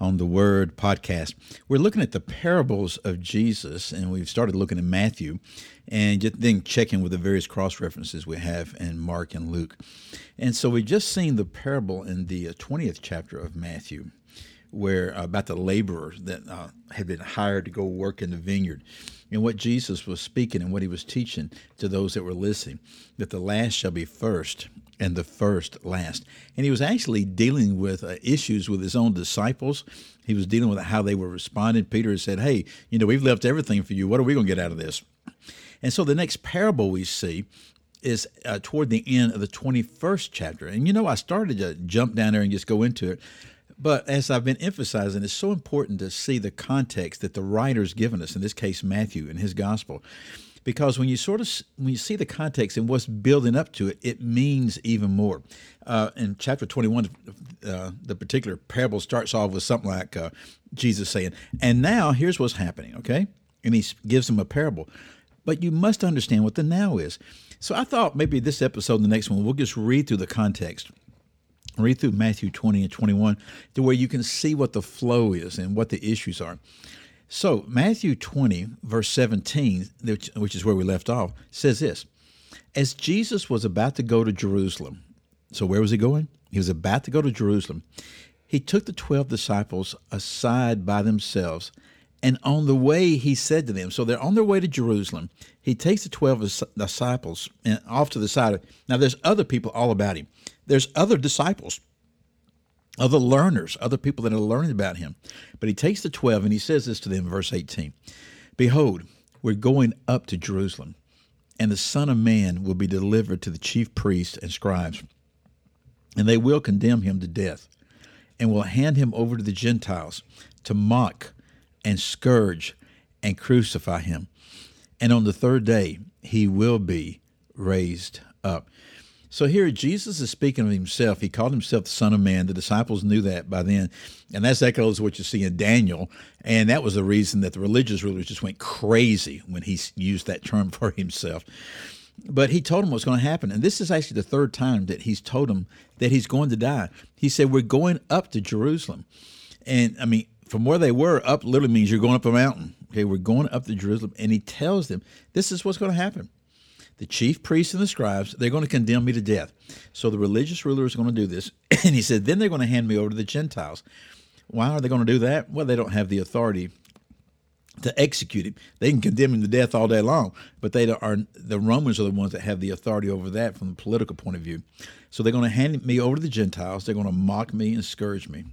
on the Word podcast. We're looking at the parables of Jesus, and we've started looking at Matthew, and then checking with the various cross references we have in Mark and Luke. And so we've just seen the parable in the 20th uh, chapter of Matthew, where uh, about the laborers that uh, had been hired to go work in the vineyard. And what Jesus was speaking and what he was teaching to those that were listening, that the last shall be first and the first last. And he was actually dealing with uh, issues with his own disciples. He was dealing with how they were responding. Peter said, Hey, you know, we've left everything for you. What are we going to get out of this? And so the next parable we see is uh, toward the end of the 21st chapter. And you know, I started to jump down there and just go into it. But as I've been emphasizing, it's so important to see the context that the writer's given us, in this case, Matthew in his gospel because when you sort of when you see the context and what's building up to it, it means even more. Uh, in chapter 21, uh, the particular parable starts off with something like uh, Jesus saying, "And now here's what's happening." Okay, and he gives them a parable, but you must understand what the now is. So I thought maybe this episode and the next one we'll just read through the context read through Matthew 20 and 21 to where you can see what the flow is and what the issues are. So, Matthew 20, verse 17, which, which is where we left off, says this As Jesus was about to go to Jerusalem, so where was he going? He was about to go to Jerusalem. He took the 12 disciples aside by themselves, and on the way he said to them, so they're on their way to Jerusalem. He takes the 12 disciples off to the side. Now, there's other people all about him, there's other disciples other learners, other people that are learning about him. But he takes the 12 and he says this to them in verse 18 Behold, we're going up to Jerusalem, and the Son of Man will be delivered to the chief priests and scribes, and they will condemn him to death, and will hand him over to the Gentiles to mock and scourge and crucify him. And on the third day, he will be raised up. So here Jesus is speaking of himself. He called himself the Son of Man. The disciples knew that by then. And that's echoes what you see in Daniel. And that was the reason that the religious rulers just went crazy when he used that term for himself. But he told them what's going to happen. And this is actually the third time that he's told them that he's going to die. He said, We're going up to Jerusalem. And I mean, from where they were, up literally means you're going up a mountain. Okay, we're going up to Jerusalem. And he tells them, This is what's going to happen the chief priests and the scribes, they're going to condemn me to death. So the religious ruler is going to do this. And he said, then they're going to hand me over to the Gentiles. Why are they going to do that? Well, they don't have the authority to execute him. They can condemn him to death all day long, but they are the Romans are the ones that have the authority over that from the political point of view. So they're going to hand me over to the Gentiles. They're going to mock me and scourge me.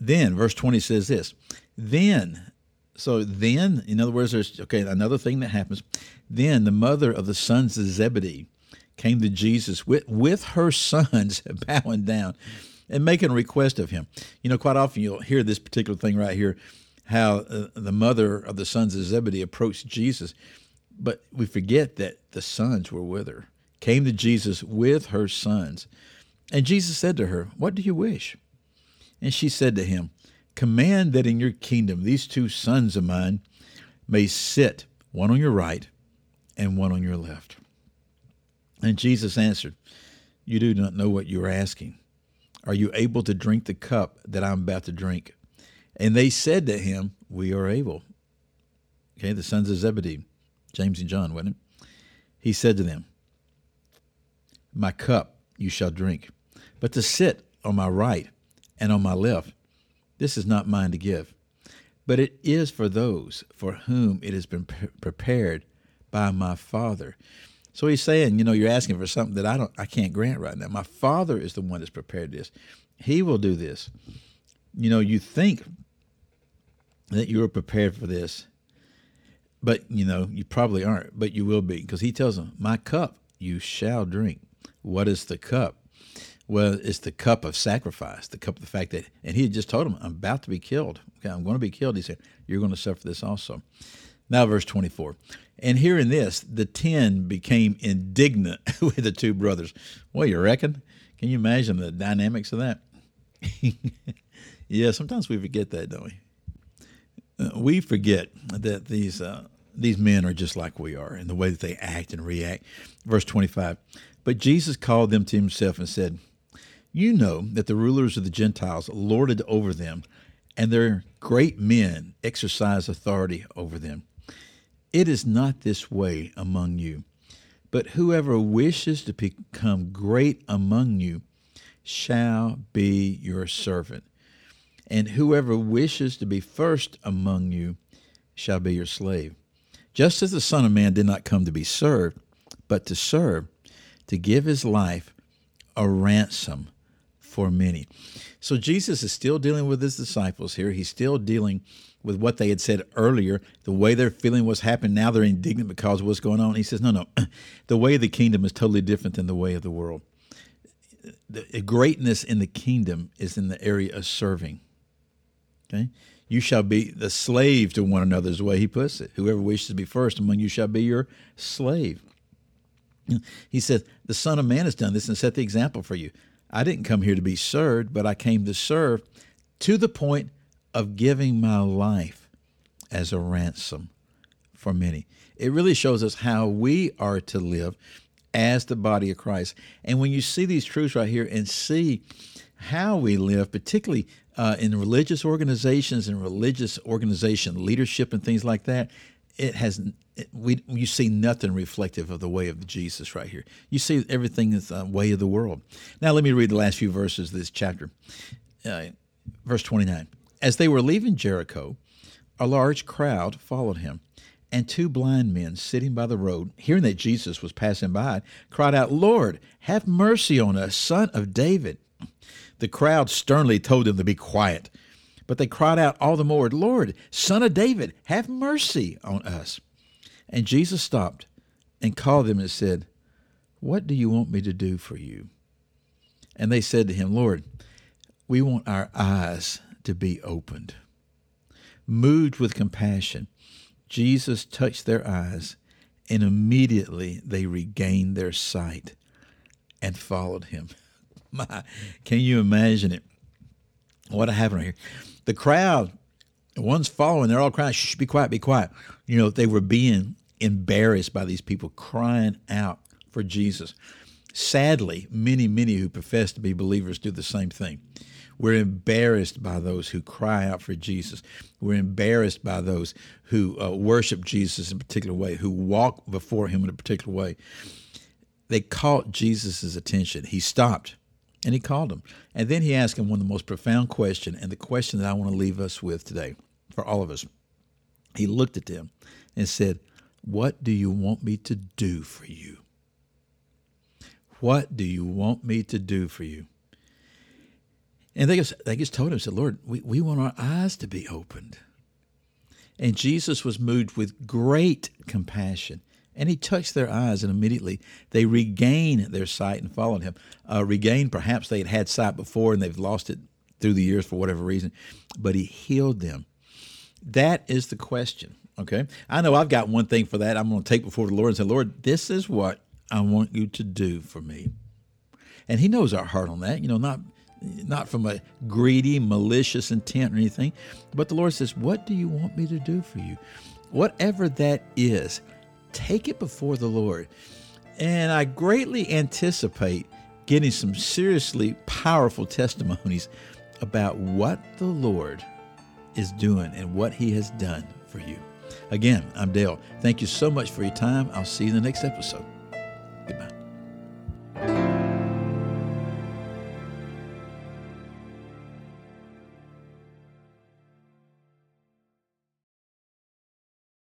Then, verse 20 says this Then so then, in other words, there's okay, another thing that happens. Then the mother of the sons of Zebedee came to Jesus with, with her sons bowing down and making a request of him. You know, quite often you'll hear this particular thing right here how uh, the mother of the sons of Zebedee approached Jesus, but we forget that the sons were with her, came to Jesus with her sons. And Jesus said to her, What do you wish? And she said to him, Command that in your kingdom these two sons of mine may sit, one on your right and one on your left. And Jesus answered, You do not know what you are asking. Are you able to drink the cup that I'm about to drink? And they said to him, We are able. Okay, the sons of Zebedee, James and John, wasn't it? He said to them, My cup you shall drink, but to sit on my right and on my left, this is not mine to give, but it is for those for whom it has been pre- prepared by my Father. So he's saying, you know, you're asking for something that I don't, I can't grant right now. My Father is the one that's prepared this. He will do this. You know, you think that you are prepared for this, but you know you probably aren't. But you will be because he tells them, "My cup you shall drink." What is the cup? Well, it's the cup of sacrifice, the cup of the fact that, and he had just told him, I'm about to be killed. Okay, I'm going to be killed. He said, You're going to suffer this also. Now, verse 24. And hearing this, the ten became indignant with the two brothers. Well, you reckon? Can you imagine the dynamics of that? yeah, sometimes we forget that, don't we? Uh, we forget that these uh, these men are just like we are in the way that they act and react. Verse 25. But Jesus called them to himself and said, You know that the rulers of the Gentiles lorded over them, and their great men exercise authority over them. It is not this way among you. But whoever wishes to become great among you shall be your servant. And whoever wishes to be first among you shall be your slave. Just as the Son of Man did not come to be served, but to serve, to give his life a ransom for many. So Jesus is still dealing with his disciples here. He's still dealing with what they had said earlier. The way they're feeling what's happened now, they're indignant because of what's going on. He says, No, no, the way of the kingdom is totally different than the way of the world. The greatness in the kingdom is in the area of serving. Okay? You shall be the slave to one another, is the way he puts it. Whoever wishes to be first among you shall be your slave. He said, The Son of Man has done this and set the example for you. I didn't come here to be served, but I came to serve to the point of giving my life as a ransom for many. It really shows us how we are to live as the body of Christ. And when you see these truths right here and see how we live, particularly uh, in religious organizations and religious organization leadership and things like that, it has we you see nothing reflective of the way of Jesus right here. You see everything is the way of the world. Now let me read the last few verses of this chapter. Uh, verse 29. As they were leaving Jericho, a large crowd followed him, and two blind men sitting by the road, hearing that Jesus was passing by, cried out, "Lord, have mercy on us, son of David." The crowd sternly told them to be quiet. But they cried out all the more, Lord, Son of David, have mercy on us. And Jesus stopped and called them and said, What do you want me to do for you? And they said to him, Lord, we want our eyes to be opened. Moved with compassion, Jesus touched their eyes, and immediately they regained their sight and followed him. My, can you imagine it? What happened here? The crowd, ones following, they're all crying, shh, be quiet, be quiet. You know, they were being embarrassed by these people crying out for Jesus. Sadly, many, many who profess to be believers do the same thing. We're embarrassed by those who cry out for Jesus. We're embarrassed by those who uh, worship Jesus in a particular way, who walk before him in a particular way. They caught Jesus' attention. He stopped and he called him. And then he asked him one of the most profound questions, and the question that I want to leave us with today for all of us. He looked at them and said, What do you want me to do for you? What do you want me to do for you? And they just, they just told him, said, Lord, we, we want our eyes to be opened. And Jesus was moved with great compassion. And he touched their eyes, and immediately they regained their sight and followed him. Uh, regained, perhaps they had had sight before and they've lost it through the years for whatever reason, but he healed them. That is the question, okay? I know I've got one thing for that I'm going to take before the Lord and say, Lord, this is what I want you to do for me. And he knows our heart on that, you know, not not from a greedy, malicious intent or anything, but the Lord says, What do you want me to do for you? Whatever that is, take it before the Lord. And I greatly anticipate getting some seriously powerful testimonies about what the Lord is doing and what He has done for you. Again, I'm Dale. Thank you so much for your time. I'll see you in the next episode.